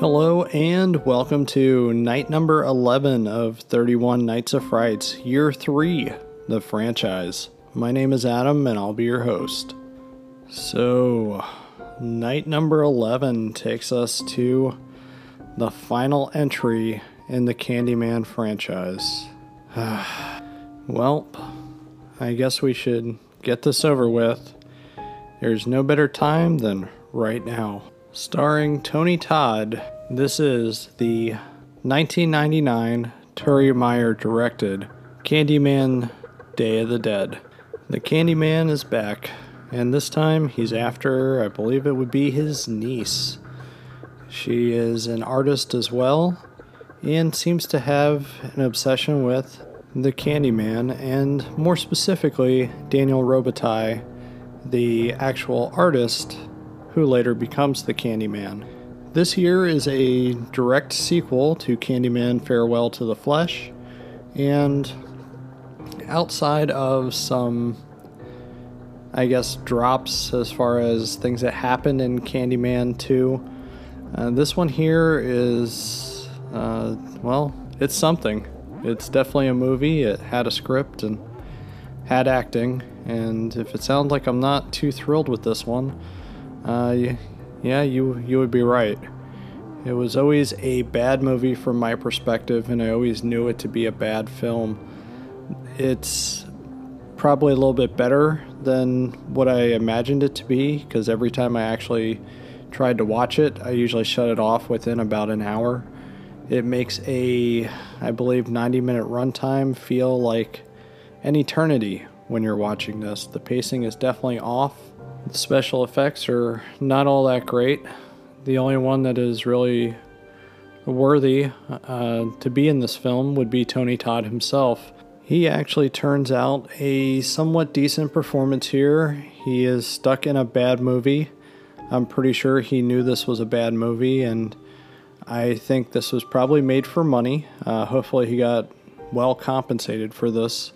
Hello and welcome to night number 11 of 31 Nights of Frights, year 3, the franchise. My name is Adam and I'll be your host. So, night number 11 takes us to the final entry in the Candyman franchise. well, I guess we should get this over with. There's no better time than right now. Starring Tony Todd, this is the 1999 Turi Meyer directed Candyman Day of the Dead. The Candyman is back, and this time he's after, I believe it would be his niece. She is an artist as well, and seems to have an obsession with the Candyman, and more specifically, Daniel Robitaille, the actual artist who later becomes the Candyman. This here is a direct sequel to Candyman Farewell to the Flesh, and outside of some, I guess, drops as far as things that happened in Candyman 2, uh, this one here is, uh, well, it's something. It's definitely a movie. It had a script and had acting, and if it sounds like I'm not too thrilled with this one, uh, yeah, you you would be right. It was always a bad movie from my perspective, and I always knew it to be a bad film. It's probably a little bit better than what I imagined it to be, because every time I actually tried to watch it, I usually shut it off within about an hour. It makes a, I believe, 90 minute runtime feel like an eternity when you're watching this. The pacing is definitely off the special effects are not all that great. The only one that is really worthy uh, to be in this film would be Tony Todd himself. He actually turns out a somewhat decent performance here. He is stuck in a bad movie. I'm pretty sure he knew this was a bad movie, and I think this was probably made for money. Uh, hopefully, he got well compensated for this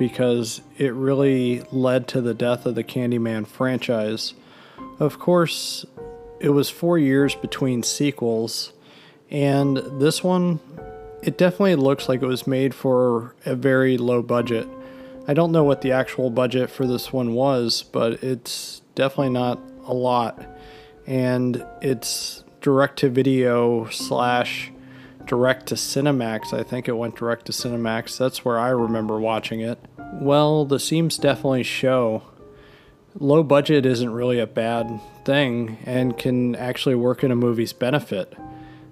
because it really led to the death of the Candyman franchise. Of course, it was four years between sequels, and this one, it definitely looks like it was made for a very low budget. I don't know what the actual budget for this one was, but it's definitely not a lot. And it's direct to video slash direct to Cinemax. I think it went direct to Cinemax. That's where I remember watching it. Well, the seams definitely show. Low budget isn't really a bad thing and can actually work in a movie's benefit.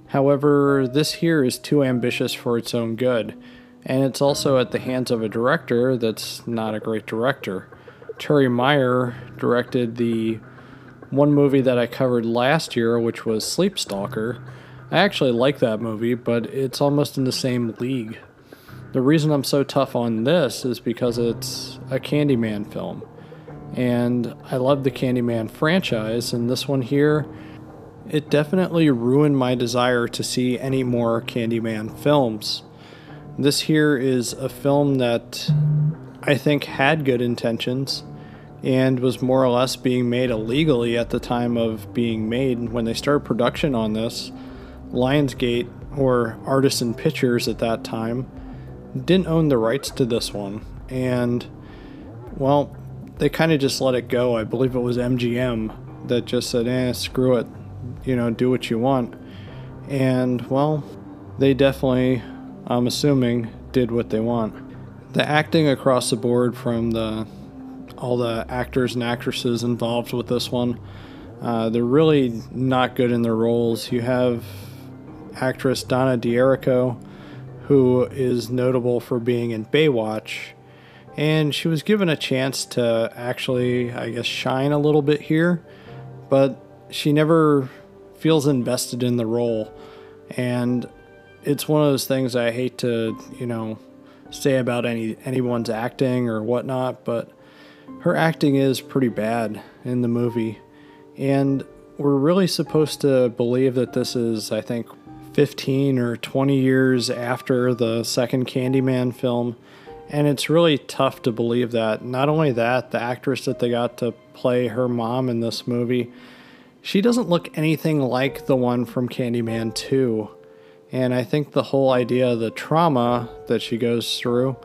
However, this here is too ambitious for its own good, and it's also at the hands of a director that's not a great director. Turi Meyer directed the one movie that I covered last year, which was Sleepstalker, I actually like that movie, but it's almost in the same league. The reason I'm so tough on this is because it's a Candyman film. And I love the Candyman franchise, and this one here, it definitely ruined my desire to see any more Candyman films. This here is a film that I think had good intentions and was more or less being made illegally at the time of being made. When they started production on this, Lionsgate, or Artisan Pictures at that time, didn't own the rights to this one. And, well, they kind of just let it go. I believe it was MGM that just said, eh, screw it, you know, do what you want. And, well, they definitely, I'm assuming, did what they want. The acting across the board from the all the actors and actresses involved with this one, uh, they're really not good in their roles. You have actress Donna D'Errico, who is notable for being in Baywatch. And she was given a chance to actually, I guess, shine a little bit here, but she never feels invested in the role. And it's one of those things I hate to, you know, say about any anyone's acting or whatnot, but her acting is pretty bad in the movie. And we're really supposed to believe that this is, I think, 15 or 20 years after the second Candyman film. And it's really tough to believe that. Not only that, the actress that they got to play her mom in this movie, she doesn't look anything like the one from Candyman 2. And I think the whole idea of the trauma that she goes through,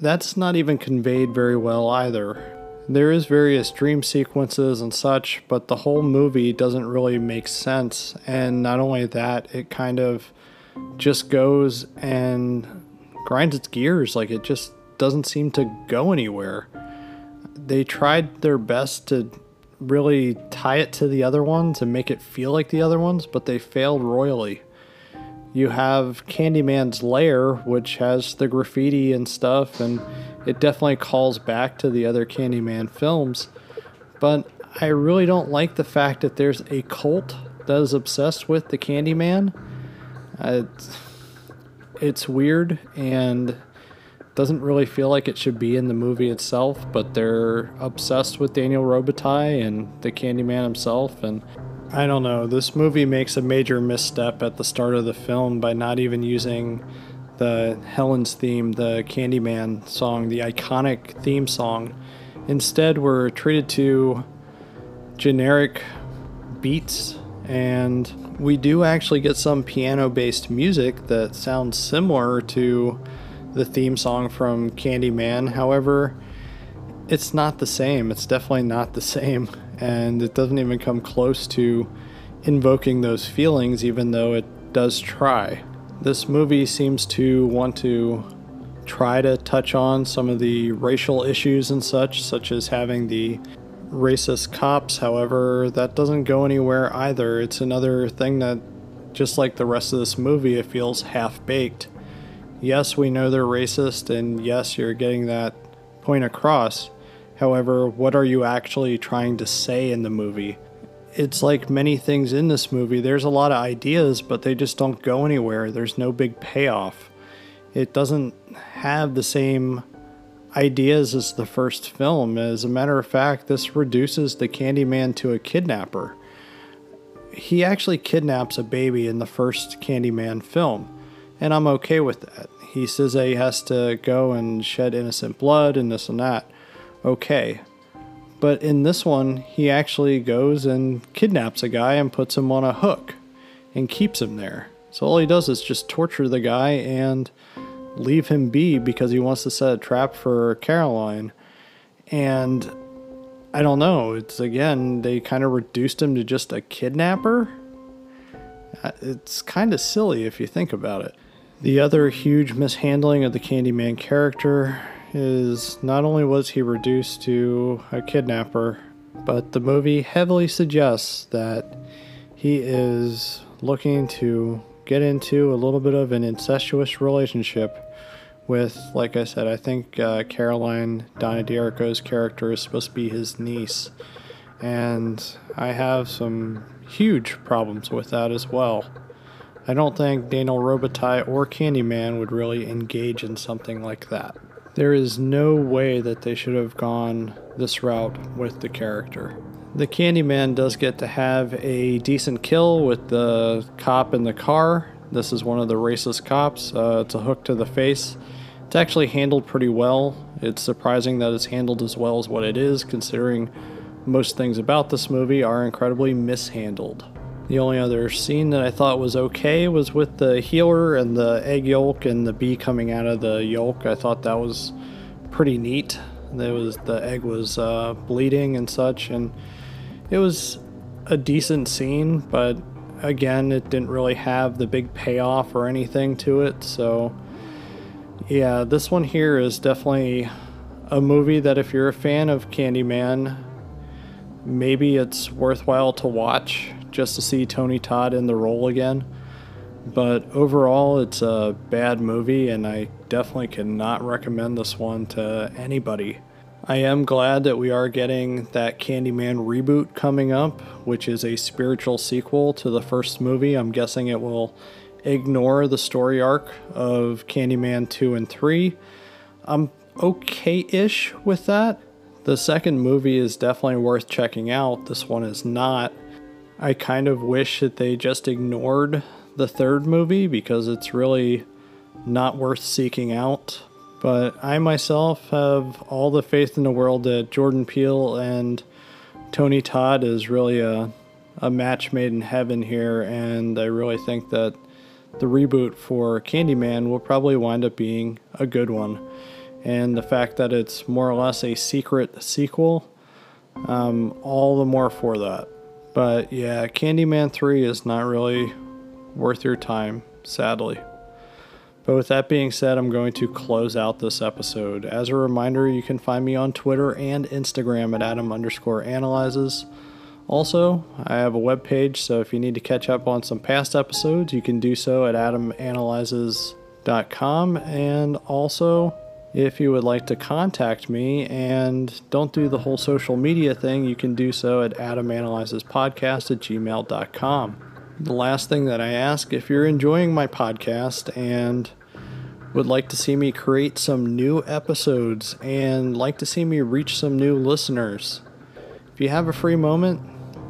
that's not even conveyed very well either. There is various dream sequences and such, but the whole movie doesn't really make sense. And not only that, it kind of just goes and grinds its gears. Like it just doesn't seem to go anywhere. They tried their best to really tie it to the other ones and make it feel like the other ones, but they failed royally. You have Candyman's lair, which has the graffiti and stuff, and it definitely calls back to the other Candyman films. But I really don't like the fact that there's a cult that is obsessed with the Candyman. Uh, it's, it's weird and doesn't really feel like it should be in the movie itself, but they're obsessed with Daniel Robitaille and the Candyman himself. And I don't know, this movie makes a major misstep at the start of the film by not even using the Helen's theme, the Candyman song, the iconic theme song. Instead, we're treated to generic beats, and we do actually get some piano based music that sounds similar to the theme song from Candyman. However, it's not the same. It's definitely not the same. And it doesn't even come close to invoking those feelings, even though it does try. This movie seems to want to try to touch on some of the racial issues and such, such as having the racist cops. However, that doesn't go anywhere either. It's another thing that, just like the rest of this movie, it feels half baked yes, we know they're racist, and yes, you're getting that point across. However, what are you actually trying to say in the movie? It's like many things in this movie, there's a lot of ideas, but they just don't go anywhere. There's no big payoff. It doesn't have the same ideas as the first film. As a matter of fact, this reduces the Candyman to a kidnapper. He actually kidnaps a baby in the first Candyman film and I'm okay with that. He says that he has to go and shed innocent blood and this and that. Okay. But in this one, he actually goes and kidnaps a guy and puts him on a hook and keeps him there. So all he does is just torture the guy and leave him be because he wants to set a trap for Caroline. And I don't know, it's again, they kind of reduced him to just a kidnapper. Uh, it's kind of silly if you think about it. The other huge mishandling of the Candyman character is not only was he reduced to a kidnapper, but the movie heavily suggests that he is looking to get into a little bit of an incestuous relationship with, like I said, I think uh, Caroline Donna D'Errico's character is supposed to be his niece. And I have some huge problems with that as well. I don't think Daniel Robitaille or Candyman would really engage in something like that. There is no way that they should have gone this route with the character. The Candyman does get to have a decent kill with the cop in the car. This is one of the racist cops. Uh, it's a hook to the face. It's actually handled pretty well. It's surprising that it's handled as well as what it is, considering most things about this movie are incredibly mishandled. The only other scene that I thought was okay was with the healer and the egg yolk and the bee coming out of the yolk. I thought that was pretty neat. There was the egg was uh, bleeding and such, and it was a decent scene, but again, it didn't really have the big payoff or anything to it. So, yeah, this one here is definitely a movie that if you're a fan of Candyman, maybe it's worthwhile to watch just to see Tony Todd in the role again. But overall, it's a bad movie, and I definitely cannot recommend this one to anybody. I am glad that we are getting that Candyman reboot coming up, which is a spiritual sequel to the first movie. I'm guessing it will ignore the story arc of Candyman 2 and 3. I'm okay ish with that. The second movie is definitely worth checking out. This one is not. I kind of wish that they just ignored the third movie because it's really not worth seeking out. But I myself have all the faith in the world that Jordan Peele and Tony Todd is really a a match made in heaven here, and I really think that the reboot for Candyman will probably wind up being a good one. And the fact that it's more or less a secret sequel, um, all the more for that. But yeah, Candyman 3 is not really worth your time, sadly. But with that being said, I'm going to close out this episode. As a reminder, you can find me on Twitter and Instagram at Adam underscore analyzes. Also, I have a web page, so if you need to catch up on some past episodes, you can do so at adamanalyzes.com. And also, if you would like to contact me and don't do the whole social media thing, you can do so at adamanalyzespodcast at gmail.com. The last thing that I ask if you're enjoying my podcast and would like to see me create some new episodes and like to see me reach some new listeners, if you have a free moment,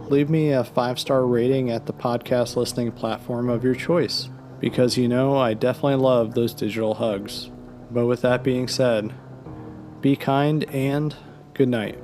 leave me a five star rating at the podcast listening platform of your choice because you know I definitely love those digital hugs. But with that being said, be kind and good night.